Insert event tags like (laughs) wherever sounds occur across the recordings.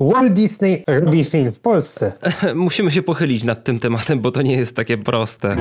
Walt Disney robi film w Polsce. (laughs) Musimy się pochylić nad tym tematem, bo to nie jest takie proste.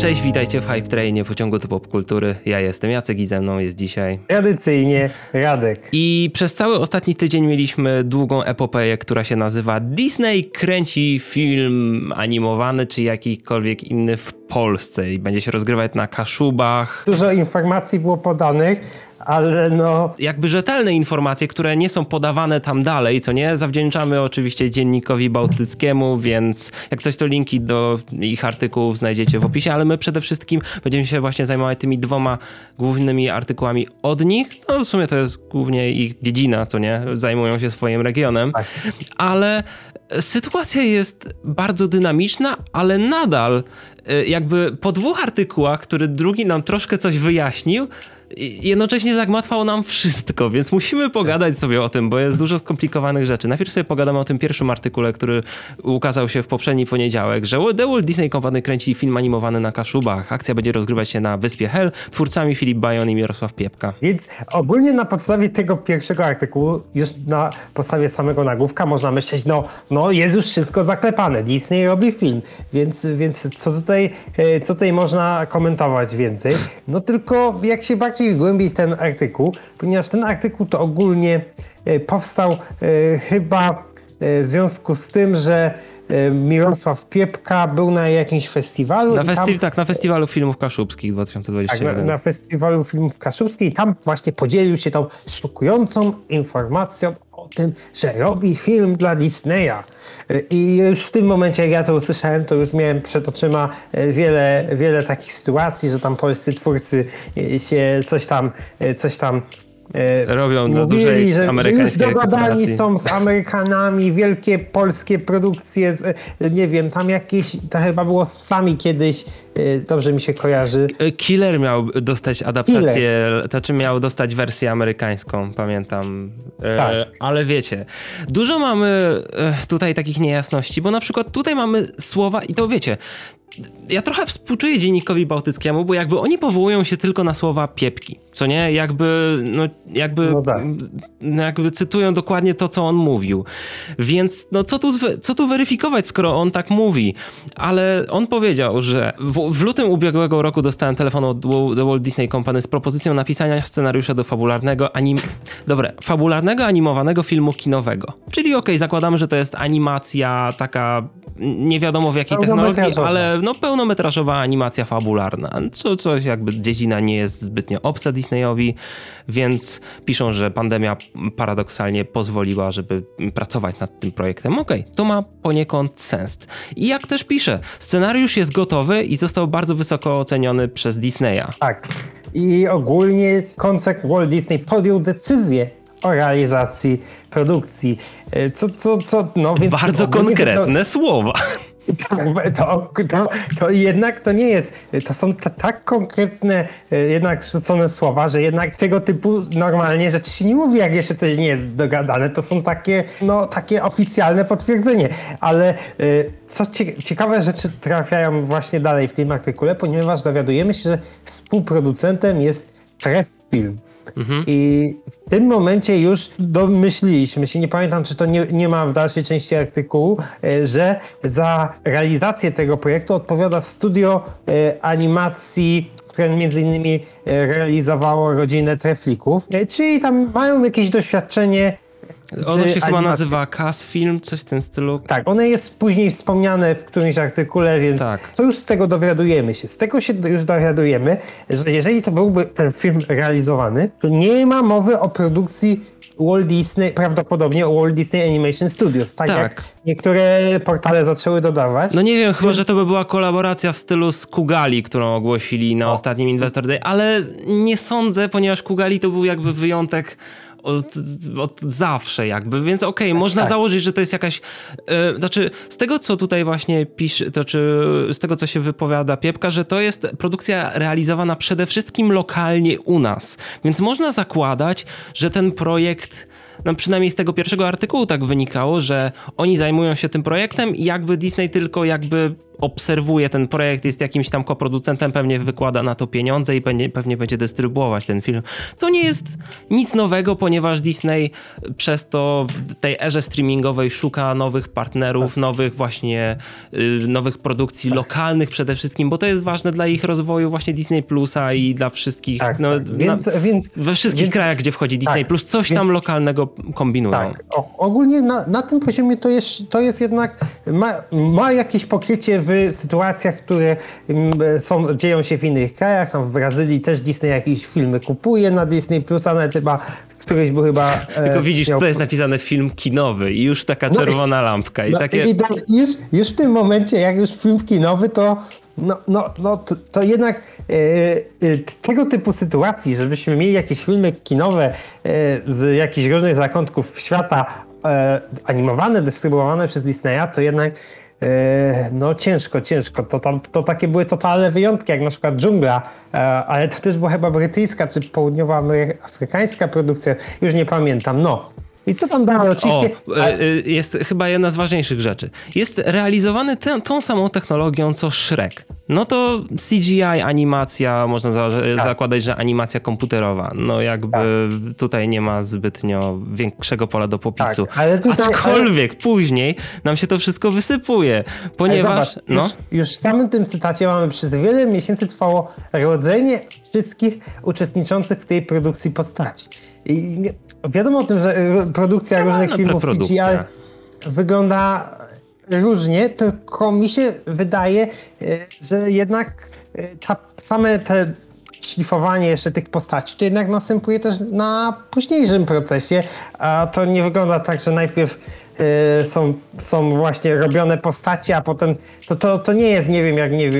Cześć, witajcie w Hype Trainie pociągu do popkultury. Ja jestem Jacek i ze mną jest dzisiaj. Tradycyjnie Radek. I przez cały ostatni tydzień mieliśmy długą epopeję, która się nazywa Disney kręci film animowany czy jakikolwiek inny w Polsce i będzie się rozgrywać na Kaszubach. Dużo informacji było podanych ale no... Jakby rzetelne informacje, które nie są podawane tam dalej, co nie, zawdzięczamy oczywiście Dziennikowi Bałtyckiemu, więc jak coś to linki do ich artykułów znajdziecie w opisie, ale my przede wszystkim będziemy się właśnie zajmować tymi dwoma głównymi artykułami od nich. No w sumie to jest głównie ich dziedzina, co nie, zajmują się swoim regionem, tak. ale sytuacja jest bardzo dynamiczna, ale nadal y, jakby po dwóch artykułach, który drugi nam troszkę coś wyjaśnił, jednocześnie zagmatwał nam wszystko, więc musimy pogadać sobie o tym, bo jest dużo skomplikowanych rzeczy. Najpierw sobie pogadamy o tym pierwszym artykule, który ukazał się w poprzedni poniedziałek, że The Walt Disney Company kręci film animowany na Kaszubach. Akcja będzie rozgrywać się na Wyspie Hell, twórcami Filip Bajon i Mirosław Piepka. Więc ogólnie na podstawie tego pierwszego artykułu, już na podstawie samego nagłówka można myśleć, no, no jest już wszystko zaklepane, Disney robi film, więc, więc co, tutaj, e, co tutaj można komentować więcej? No tylko jak się bardziej bardziej głębiej ten artykuł, ponieważ ten artykuł to ogólnie e, powstał e, chyba e, w związku z tym, że Mirosław Piepka był na jakimś festiwalu. Na festi tam... Tak, na festiwalu filmów kaszubskich 2021. Tak, na, na festiwalu filmów kaszubskich. Tam właśnie podzielił się tą szokującą informacją tym, że robi film dla Disneya. I już w tym momencie, jak ja to usłyszałem, to już miałem przed oczyma e, wiele, wiele takich sytuacji, że tam polscy twórcy e, się coś tam, e, coś tam robią na Mówili, dużej że amerykańskiej już dogadani są z Amerykanami, wielkie polskie produkcje, z, nie wiem, tam jakieś, to chyba było z psami kiedyś, dobrze mi się kojarzy. Killer miał dostać adaptację, Killer. znaczy miał dostać wersję amerykańską, pamiętam. Tak. ale wiecie, dużo mamy tutaj takich niejasności, bo na przykład tutaj mamy słowa i to wiecie, ja trochę współczuję dziennikowi bałtyckiemu, bo jakby oni powołują się tylko na słowa piepki, co nie? Jakby, no, jakby, no tak. no jakby cytują dokładnie to, co on mówił. Więc no co tu, co tu weryfikować, skoro on tak mówi? Ale on powiedział, że w, w lutym ubiegłego roku dostałem telefon od The Walt Disney Company z propozycją napisania scenariusza do fabularnego anim... Dobre, fabularnego animowanego filmu kinowego. Czyli okej, okay, zakładamy, że to jest animacja taka nie wiadomo w jakiej technologii, ale no, pełnometrażowa animacja fabularna, co, coś jakby dziedzina nie jest zbytnio obca Disneyowi, więc piszą, że pandemia paradoksalnie pozwoliła, żeby pracować nad tym projektem. Okej, okay, to ma poniekąd sens. I jak też pisze, scenariusz jest gotowy i został bardzo wysoko oceniony przez Disneya. Tak. I ogólnie koncert Walt Disney podjął decyzję o realizacji produkcji. E, co, co, co, no więc... Bardzo konkretne słowa. Tak, to, to, to, jednak to nie jest, to są tak konkretne e, jednak rzucone słowa, że jednak tego typu normalnie rzeczy się nie mówi, jak jeszcze coś nie jest dogadane. To są takie, no, takie oficjalne potwierdzenie. Ale e, co ciekawe rzeczy trafiają właśnie dalej w tym artykule, ponieważ dowiadujemy się, że współproducentem jest Tref Film. Mhm. I w tym momencie już domyśliliśmy się, nie pamiętam czy to nie, nie ma w dalszej części artykułu, e, że za realizację tego projektu odpowiada studio e, animacji które między innymi e, realizowało rodzinę Treflików, czyli tam mają jakieś doświadczenie ono się chyba nazywa Cas Film, coś w tym stylu. Tak, one jest później wspomniane w którymś artykule, więc tak. to już z tego dowiadujemy się. Z tego się już dowiadujemy, że jeżeli to byłby ten film realizowany, to nie ma mowy o produkcji Walt Disney, prawdopodobnie Walt Disney Animation Studios, tak, tak, jak niektóre portale zaczęły dodawać. No nie wiem, chyba, że to by była kolaboracja w stylu z Kugali, którą ogłosili na o. ostatnim Investor Day, ale nie sądzę, ponieważ Kugali to był jakby wyjątek od, od zawsze jakby, więc okej, okay, można tak. założyć, że to jest jakaś, yy, znaczy z tego co tutaj właśnie pisze, to czy z tego co się wypowiada Piepka, że to jest produkcja realizowana przede wszystkim lokalnie u nas, więc można zakładać, że ten projekt no przynajmniej z tego pierwszego artykułu tak wynikało, że oni zajmują się tym projektem i jakby Disney tylko jakby obserwuje ten projekt, jest jakimś tam koproducentem, pewnie wykłada na to pieniądze i pewnie, pewnie będzie dystrybuować ten film. To nie jest nic nowego, ponieważ Disney przez to w tej erze streamingowej szuka nowych partnerów, tak. nowych właśnie, y, nowych produkcji tak. lokalnych przede wszystkim, bo to jest ważne dla ich rozwoju właśnie Disney Plusa i dla wszystkich, tak, no, tak. Więc, na, więc, we wszystkich więc, krajach, gdzie wchodzi Disney tak, Plus, coś tam lokalnego kombinują. Tak, o, ogólnie na, na tym poziomie to jest, to jest jednak, ma, ma jakieś pokrycie w sytuacjach, które mm, są, dzieją się w innych krajach, tam w Brazylii też Disney jakieś filmy kupuje na Disney Plus, a nawet chyba któryś był chyba... (laughs) E, Tylko widzisz, miał... to jest napisane film kinowy i już taka czerwona no i, lampka i no takie... I już, już w tym momencie, jak już film kinowy, to no, no, no to, to jednak e, e, tego typu sytuacji, żebyśmy mieli jakieś filmy kinowe e, z jakichś różnych zakątków świata animowane, dystrybuowane przez Disneya, to jednak no ciężko, ciężko. To, tam, to takie były totalne wyjątki, jak na przykład Dżungla, ale to też była chyba brytyjska czy południowoafrykańska produkcja, już nie pamiętam. No, i co tam dalej? Oczywiście. O, e, e, jest chyba jedna z ważniejszych rzeczy. Jest realizowany tą samą technologią co Shrek. No to CGI, animacja, można za, tak. zakładać, że animacja komputerowa. No jakby tak. tutaj nie ma zbytnio większego pola do popisu. Tak, ale tutaj, Aczkolwiek ale... później nam się to wszystko wysypuje, ponieważ... Zobacz, no. już, już w samym tym cytacie mamy przez wiele miesięcy trwało rodzenie wszystkich uczestniczących w tej produkcji postaci. I wiadomo o tym, że y, produkcja różnych filmów CGI wygląda różnie, tylko mi się wydaje, y, że jednak y, ta, same te szlifowanie jeszcze tych postaci, to jednak następuje też na późniejszym procesie, a to nie wygląda tak, że najpierw są, są właśnie robione postacie, a potem to, to, to nie jest, nie wiem, jak nie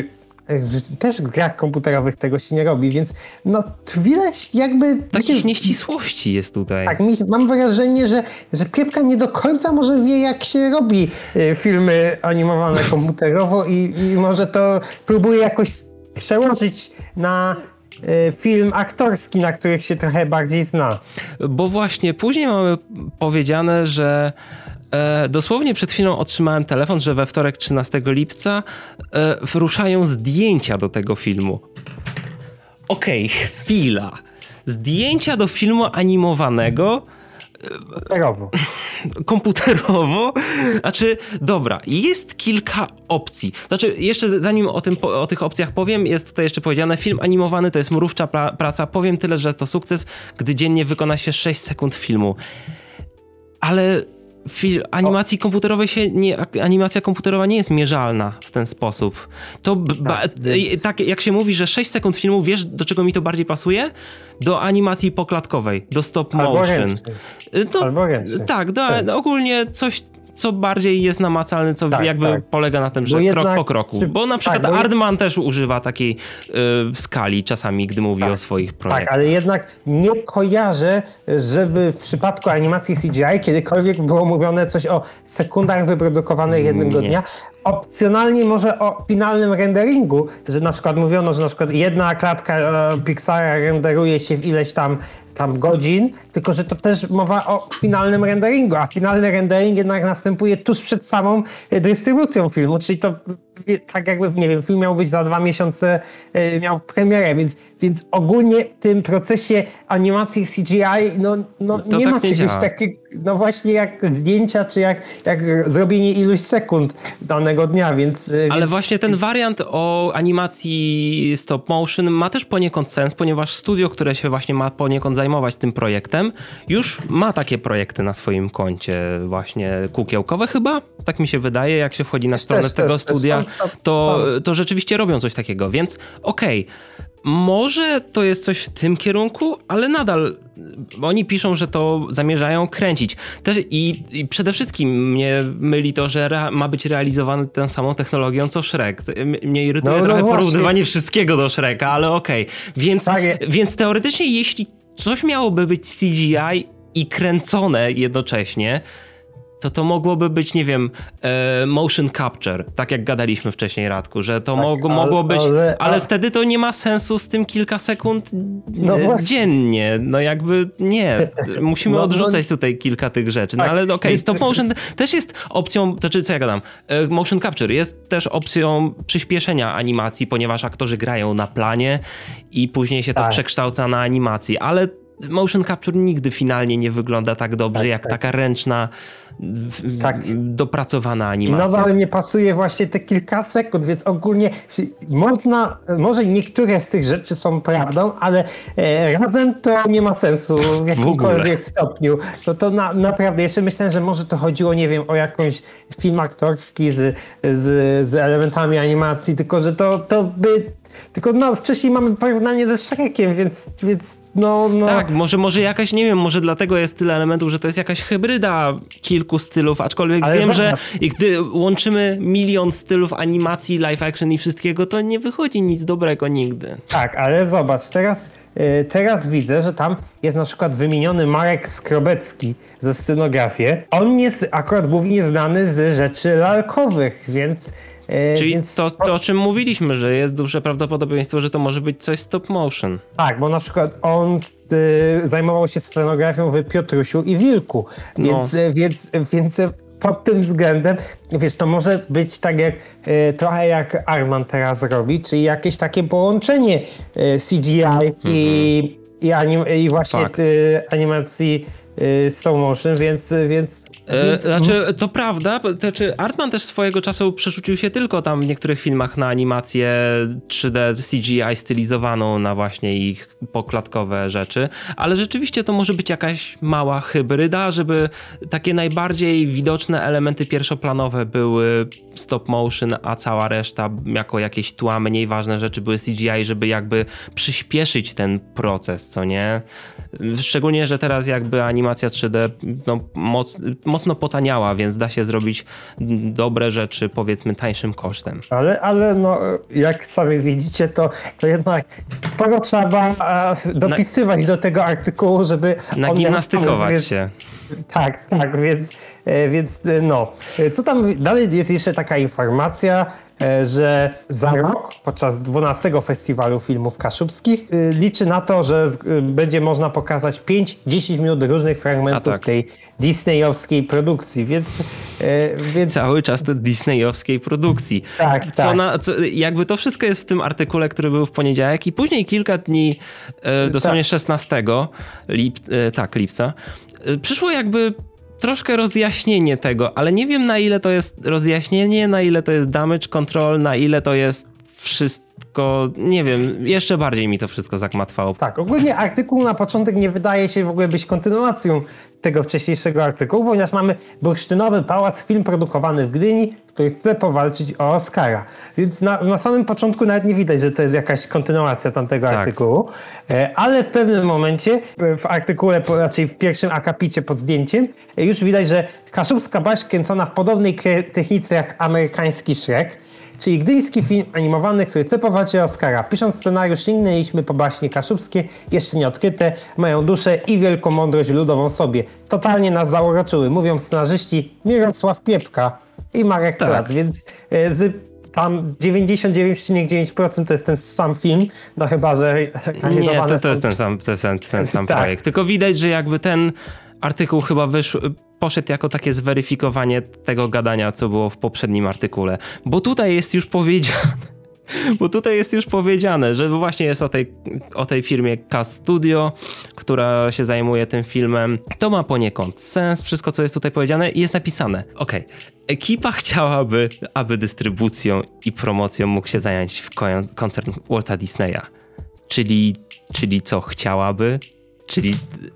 też w grach komputerowych tego się nie robi, więc no widać jakby... Takich nieścisłości jest tutaj. Tak, mam wrażenie, że, że Piepka nie do końca może wie, jak się robi y, filmy animowane komputerowo i, i może to próbuje jakoś przełożyć na y, film aktorski, na których się trochę bardziej zna. Bo właśnie później mamy powiedziane, że E, dosłownie przed chwilą otrzymałem telefon, że we wtorek 13 lipca e, ruszają zdjęcia do tego filmu. Okej, okay, chwila. Zdjęcia do filmu animowanego. Komputerowo. (laughs) Komputerowo? Znaczy, dobra, jest kilka opcji. Znaczy, jeszcze zanim o, tym, o tych opcjach powiem, jest tutaj jeszcze powiedziane, film animowany to jest mrówcza pra praca. Powiem tyle, że to sukces, gdy dziennie wykona się 6 sekund filmu. Ale animacji o. komputerowej się nie, animacja komputerowa nie jest mierzalna w ten sposób. To tak, więc... tak, jak się mówi, że 6 sekund filmu, wiesz do czego mi to bardziej pasuje? Do animacji poklatkowej, do stop motion. Albo to, Albo tak, do, tak. ogólnie coś co bardziej jest namacalny, co tak, jakby tak. polega na tym, że krok po kroku. Czy, bo na przykład tak, Ardman też używa takiej y, skali czasami, gdy mówi tak, o swoich projektach. Tak, ale jednak nie kojarzę, żeby w przypadku animacji CGI kiedykolwiek było mówione coś o sekundach wyprodukowanych jednego nie. dnia, opcjonalnie może o finalnym renderingu, że na przykład mówiono, że na przykład jedna klatka e, Pixara renderuje się w ileś tam tam godzin, tylko że to też mowa o finalnym renderingu, a finalny rendering jednak następuje tuż przed samą e, dystrybucją filmu, czyli to tak jakby, nie wiem, film miał być za dwa miesiące, e, miał premierę, więc, więc ogólnie w tym procesie animacji CGI, no, no nie tak ma czegoś takiego, no właśnie jak zdjęcia, czy jak, jak zrobienie iluś sekund danego dnia, więc... E, Ale więc... właśnie ten wariant o animacji stop motion ma też poniekąd sens, ponieważ studio, które się właśnie ma poniekąd zajmować tym projektem, już ma takie projekty na swoim koncie właśnie kukiełkowe chyba, tak mi się wydaje, jak się wchodzi na stronę też, tego też, studia, też, to, to rzeczywiście robią coś takiego, więc okej, okay, może to jest coś w tym kierunku, ale nadal oni piszą, że to zamierzają kręcić. Też i, i przede wszystkim mnie myli to, że ma być realizowany tą samą technologią co Shrek. Mnie irytuje no, no trochę no porównywanie wszystkiego do Shreka, ale okej. Okay. Więc, tak więc teoretycznie, jeśli coś miałoby być CGI i kręcone jednocześnie, to to mogłoby być, nie wiem, e, motion capture, tak jak gadaliśmy wcześniej, Radku, że to tak, mog ale, mogło być, ale, ale, wtedy to nie ma sensu z tym kilka sekund no e, dziennie, no jakby nie, musimy no, no odrzucać no, tutaj kilka tych rzeczy, no tak, ale okej, okay, stop motion też jest opcją, to czy co ja gadam, e, motion capture jest też opcją przyspieszenia animacji, ponieważ aktorzy grają na planie i później się to tak. przekształca na animacji, ale motion capture nigdy finalnie nie wygląda tak dobrze, tak, jak tak. taka ręczna, tak. dopracowana animacja. I nadal nie pasuje właśnie te kilka sekund, więc ogólnie można, może niektóre z tych rzeczy są prawdą, ale e, razem to nie ma sensu w jakimkolwiek w stopniu. To, to na, naprawdę, jeszcze myślałem, że może to chodziło, nie wiem, o jakąś film aktorski z, z, z elementami animacji, tylko że to, to by tylko no, wcześniej mamy porównanie ze Shrekiem, więc, więc no, no. Tak, może, może jakaś, nie wiem, może dlatego jest tyle elementów, że to jest jakaś hybryda kilku stylów, aczkolwiek Ale wiem, że gdy łączymy milion stylów animacji, live action i wszystkiego, to nie wychodzi nic dobrego nigdy. Tak, ale zobacz, teraz, yy, teraz widzę, że tam jest na przykład wymieniony Marek Skrobecki ze scenografię. On jest akurat głównie znany z rzeczy lalkowych, więc Czyli Więc... to, to, o czym mówiliśmy, że jest duże prawdopodobieństwo, że to może być coś stop motion. Tak, bo na przykład on y, zajmował się scenografią w Piotrusiu i Wilku, więc, no. więc, więc pod tym względem, wiesz, to może być tak jak y, trochę jak Arman teraz robi, czyli jakieś takie połączenie y, CGI mhm. i, i, anim, i właśnie animacji slow motion, więc... więc, e, więc... Znaczy, to prawda, znaczy Artman też swojego czasu przerzucił się tylko tam w niektórych filmach na animację 3D CGI stylizowaną na właśnie ich poklatkowe rzeczy, ale rzeczywiście to może być jakaś mała hybryda, żeby takie najbardziej widoczne elementy pierwszoplanowe były stop motion, a cała reszta jako jakieś tła, mniej ważne rzeczy były CGI, żeby jakby przyspieszyć ten proces, co nie? Szczególnie, że teraz jakby animacja 3D no, moc, mocno potaniała, więc da się zrobić dobre rzeczy powiedzmy tańszym kosztem. Ale, ale no, jak sami widzicie, to, to jednak sporo trzeba dopisywać na, do tego artykułu, żeby... Nagimnastykować się. Tak, tak, więc, e, więc e, no. E, co tam dalej jest jeszcze taka informacja, że za rok, podczas 12 Festiwalu Filmów Kaszubskich, liczy na to, że będzie można pokazać 5-10 minut różnych fragmentów tak. tej disneyowskiej produkcji, więc, więc... Cały czas tej disneyowskiej produkcji. Tak, co tak. Na, co, jakby to wszystko jest w tym artykule, który był w poniedziałek i później kilka dni, dosłownie tak. 16 lip, tak, lipca, Y, przyszło jakby troszkę rozjaśnienie tego, ale nie wiem na ile to jest rozjaśnienie, na ile to jest damage control, na ile to jest wszystko, nie wiem, jeszcze bardziej mi to wszystko zakmatwało. Tak, ogólnie artykuł na początek nie wydaje się w ogóle być kontynuacją tego wcześniejszego artykułu, ponieważ mamy bursztynowy pałac, film produkowany w Gdyni, który chce powalczyć o Oscara. Więc na, na samym początku nawet nie widać, że to jest jakaś kontynuacja tamtego tak. artykułu, e, ale w pewnym momencie e, w artykule, raczej w pierwszym akapicie pod zdjęciem, e, już widać, że Kaszubska Baś kręcona w podobnej technice jak amerykański Shrek, czyli gdyński film animowany, który o Oscara. Pisząc scenariusz sięgnęliśmy po baśnie kaszubskie, jeszcze nie odkryte, mają duszę i wielką mądrość ludową sobie. Totalnie nas zauroczyły, mówią scenarzyści Mirosław Piepka i Marek tak. Klat, więc e, z tam 99,9% to jest ten sam film, no chyba, że Nie, to, to jest ten sam, to jest ten, ten (laughs) sam tak. projekt. Tylko widać, że jakby ten artykuł chyba wyszł, poszedł jako takie zweryfikowanie tego gadania, co było w poprzednim artykule. Bo tutaj jest już powiedziane, (laughs) bo tutaj jest już powiedziane, że właśnie jest o tej, o tej firmie Cast Studio, która się zajmuje tym filmem. To ma poniekąd sens, wszystko co jest tutaj powiedziane i jest napisane. Ok, ekipa chciałaby, aby dystrybucją i promocją mógł się zająć w koncern Walta Disneya. Czyli, czyli co, chciałaby? Czyli,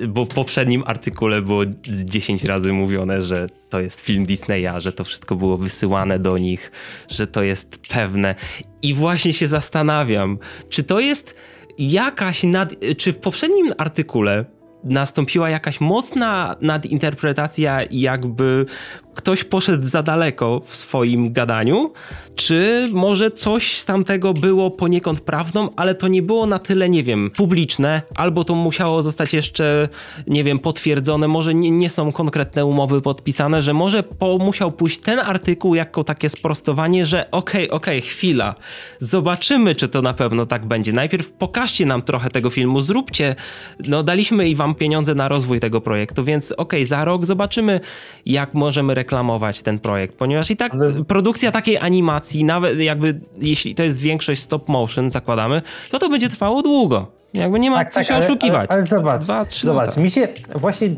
bo w poprzednim artykule było z 10 razy mówione, że to jest film Disneya, że to wszystko było wysyłane do nich, że to jest pewne. I właśnie się zastanawiam, czy to jest jakaś nad... Czy w poprzednim artykule nastąpiła jakaś mocna nadinterpretacja jakby ktoś poszedł za daleko w swoim gadaniu, czy może coś z tamtego było poniekąd prawdą, ale to nie było na tyle, nie wiem, publiczne, albo to musiało zostać jeszcze, nie wiem, potwierdzone, może nie, nie są konkretne umowy podpisane, że może po, musiał pójść ten artykuł jako takie sprostowanie, że okej, okay, okej, okay, chwila, zobaczymy, czy to na pewno tak będzie. Najpierw pokażcie nam trochę tego filmu, zróbcie, no daliśmy i wam pieniądze na rozwój tego projektu, więc okej, okay, za rok zobaczymy, jak możemy reklamować ten projekt, ponieważ i tak produkcja takiej animacji, nawet jakby jeśli to jest większość stop motion, zakładamy, to to będzie trwało długo. Jakby nie ma tak, co tak, się ale, oszukiwać. Ale, ale zobacz, Dwa, zobacz, lata. mi się właśnie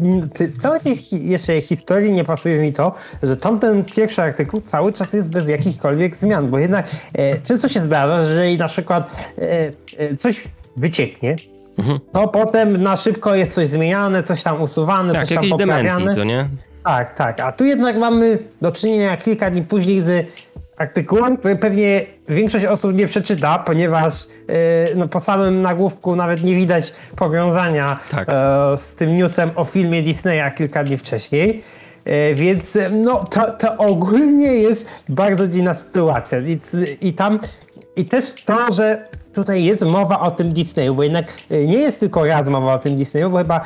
w całej tej jeszcze historii nie pasuje mi to, że tamten pierwszy artykuł cały czas jest bez jakichkolwiek zmian, bo jednak e, często się zdarza, że jeżeli na przykład e, e, coś wycieknie, mhm. to potem na szybko jest coś zmieniane, coś tam usuwane, tak, coś tam poprawiane. Dementii, co nie? Tak, tak. A tu jednak mamy do czynienia kilka dni później z artykułem, który pewnie większość osób nie przeczyta, ponieważ yy, no, po samym nagłówku nawet nie widać powiązania tak. yy, z tym newsem o filmie Disneya kilka dni wcześniej. Yy, więc no, to, to ogólnie jest bardzo dziwna sytuacja. I, I tam i też to, że tutaj jest mowa o tym Disneyu, bo jednak nie jest tylko raz mowa o tym Disneyu, bo chyba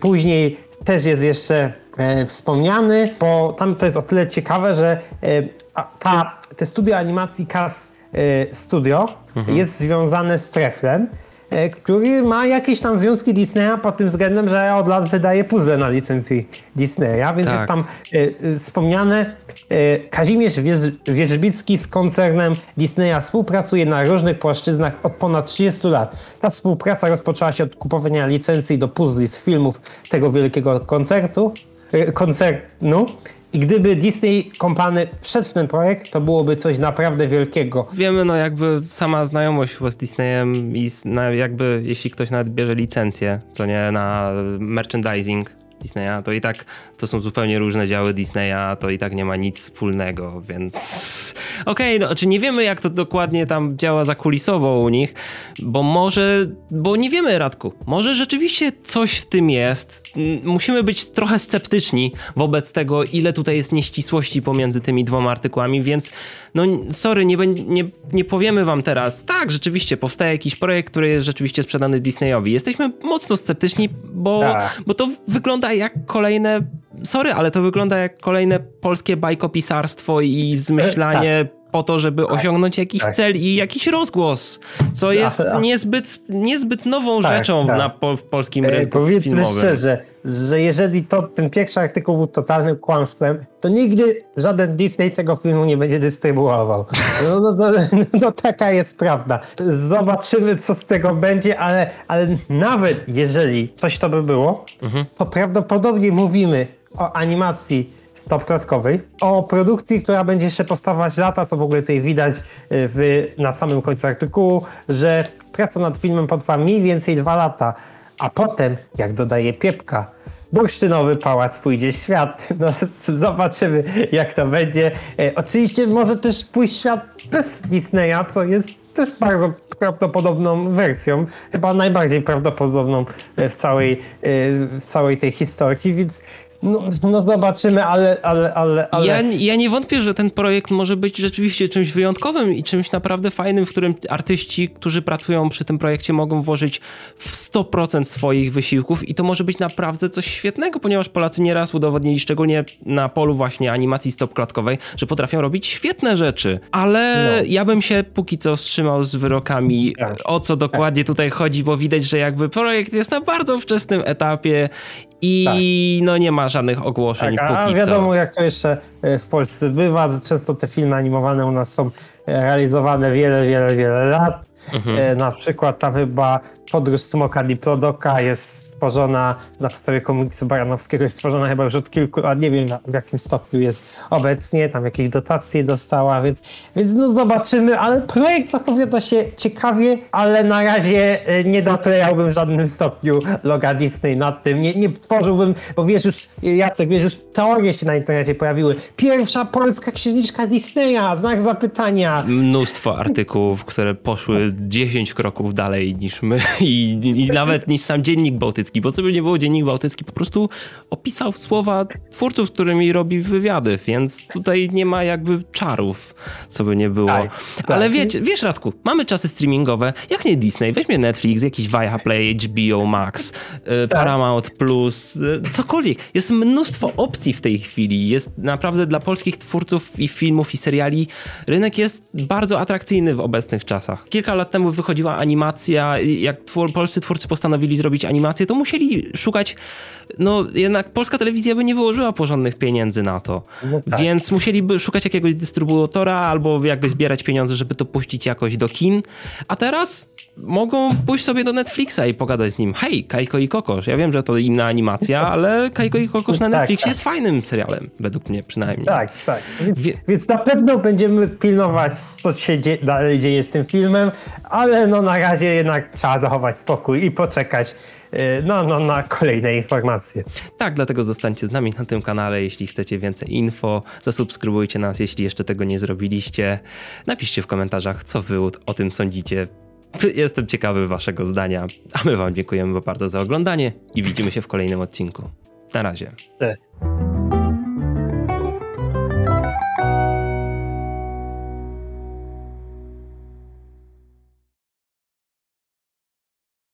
później też jest jeszcze e, wspomniany, bo tam to jest o tyle ciekawe, że e, ta, te studio animacji CAS e, Studio mhm. jest związane z Treflem, e, który ma jakieś tam związki Disneya pod tym względem, że od lat wydaje puzzle na licencji Disneya, więc tak. jest tam e, e, wspomniane e, Kazimierz Wierzbicki z koncernem Disneya współpracuje na różnych płaszczyznach od ponad 30 lat. Ta współpraca rozpoczęła się od kupowania licencji do puzli z filmów tego wielkiego koncertu, e, koncernu i gdyby Disney Company wszedł w ten projekt, to byłoby coś naprawdę wielkiego. Wiemy, no jakby sama znajomość z Disneyem i jakby jeśli ktoś nawet bierze licencję, co nie, na merchandising Disneya, to i tak to są zupełnie różne działy Disneya, to i tak nie ma nic wspólnego, więc okej, okay, no, czy nie wiemy jak to dokładnie tam działa zakulisowo u nich, bo może, bo nie wiemy Radku, może rzeczywiście coś w tym jest, musimy być trochę sceptyczni wobec tego, ile tutaj jest nieścisłości pomiędzy tymi dwoma artykułami, więc no sorry, nie, nie, nie powiemy wam teraz, tak, rzeczywiście powstaje jakiś projekt, który jest rzeczywiście sprzedany Disneyowi. Jesteśmy mocno sceptyczni, bo, tak. bo to wygląda jak kolejne sorry, ale to wygląda jak kolejne polskie bajkopisarstwo i zmyślanie tak po to, żeby tak, osiągnąć jakiś tak. cel i jakiś rozgłos, co jest niezbyt, niezbyt nową tak, rzeczą tak. Na, po, w polskim rynku Powiedzmy filmowym. szczerze, że jeżeli to, ten pierwszy artykuł był totalnym kłamstwem, to nigdy żaden Disney tego filmu nie będzie dystrybuował. No, no, no, (laughs) no taka jest prawda. Zobaczymy, co z tego będzie, ale, ale nawet jeżeli coś to by było, mhm. to prawdopodobnie mówimy o animacji stopklatkowej, o produkcji, która będzie jeszcze powstawać lata, co w ogóle tutaj widać y, w, na samym końcu artykułu, że praca nad filmem potrwa mniej więcej dwa lata, a potem, jak dodaje Piepka, bursztynowy pałac pójdzie świat. (laughs) No, zobaczymy, jak to będzie. E, oczywiście może też pójść świat bez Disneya, co jest też bardzo prawdopodobną wersją, chyba najbardziej prawdopodobną w całej, e, w całej tej historii, więc no, no zobaczymy, ale, ale, ale, ale... Ja, ja nie wątpię, że ten projekt może być rzeczywiście czymś wyjątkowym i czymś naprawdę fajnym, w którym artyści, którzy pracują przy tym projekcie mogą włożyć w 100% swoich wysiłków i to może być naprawdę coś świetnego, ponieważ Polacy nieraz udowodnili, szczególnie na polu właśnie animacji stopklatkowej, że potrafią robić świetne rzeczy, ale no. ja bym się póki co wstrzymał z wyrokami, tak. o co dokładnie tutaj chodzi, bo widać, że jakby projekt jest na bardzo wczesnym etapie i tak. no nie ma żadnych ogłoszeń tak, a wiadomo co. jak to jeszcze e, w Polsce bywa, że często te filmy animowane u nas są realizowane wiele, wiele, wiele lat. Mhm. E, na przykład tam chyba Podróż Smoka Diplodoka jest stworzona na podstawie komiksu Baranowskiego, jest stworzona chyba już od kilku lat, nie wiem w jakim stopniu jest obecnie, tam jakieś dotacje dostała, więc, więc no zobaczymy, ale projekt zapowiada się ciekawie, ale na razie e, nie doklejałbym w żadnym stopniu loga Disney nad tym, nie, nie tworzyłbym, bo wiesz już, Jacek, wiesz już teorie się na internecie pojawiły. Pierwsza polska księżniczka Disneya, znak zapytania. Mnóstwo artykułów, które poszły 10 kroków dalej niż my (laughs) i, i nawet niż sam Dziennik Bałtycki, bo co by nie było, Dziennik Bałtycki po prostu opisał słowa twórców, którymi robi wywiady, więc tutaj nie ma jakby czarów, co by nie było. Tak, tak. Ale wiesz, wiesz Radku, mamy czasy streamingowe, jak nie Disney, weźmie Netflix, jakiś Viaplay, HBO Max, y, tak. Paramount Plus, y, cokolwiek. Jest mnóstwo opcji w tej chwili. Jest naprawdę dla polskich twórców i filmów i seriali rynek jest bardzo atrakcyjny w obecnych czasach. Kilka lat temu wychodziła animacja, jak twór, polscy twórcy postanowili zrobić animację, to musieli szukać, no jednak polska telewizja by nie wyłożyła porządnych pieniędzy na to. No tak. Więc musieliby szukać jakiegoś dystrybutora albo jakby zbierać pieniądze, żeby to puścić jakoś do kin. A teraz mogą pójść sobie do Netflixa i pogadać z nim. Hej, Kajko i Kokosz. Ja wiem, że to inna animacja, (laughs) ale Kajko i Kokosz na tak, Netflixie tak, jest fajnym serialem, według mnie przynajmniej. Tak, tak. Więc, Wie... więc na pewno będziemy pilnować, co się dalej dzieje z tym filmem, ale no na razie jednak trzeba zachować spokój i poczekać y, no, no, na kolejne informacje. Tak, dlatego zostańcie z nami na tym kanale, jeśli chcecie więcej info. Zasubskrybujcie nas, jeśli jeszcze tego nie zrobiliście. Napiszcie w komentarzach, co wy o tym sądzicie. Jestem ciekawy waszego zdania, a my wam dziękujemy bardzo za oglądanie i widzimy się w kolejnym odcinku. Na razie. Cześć.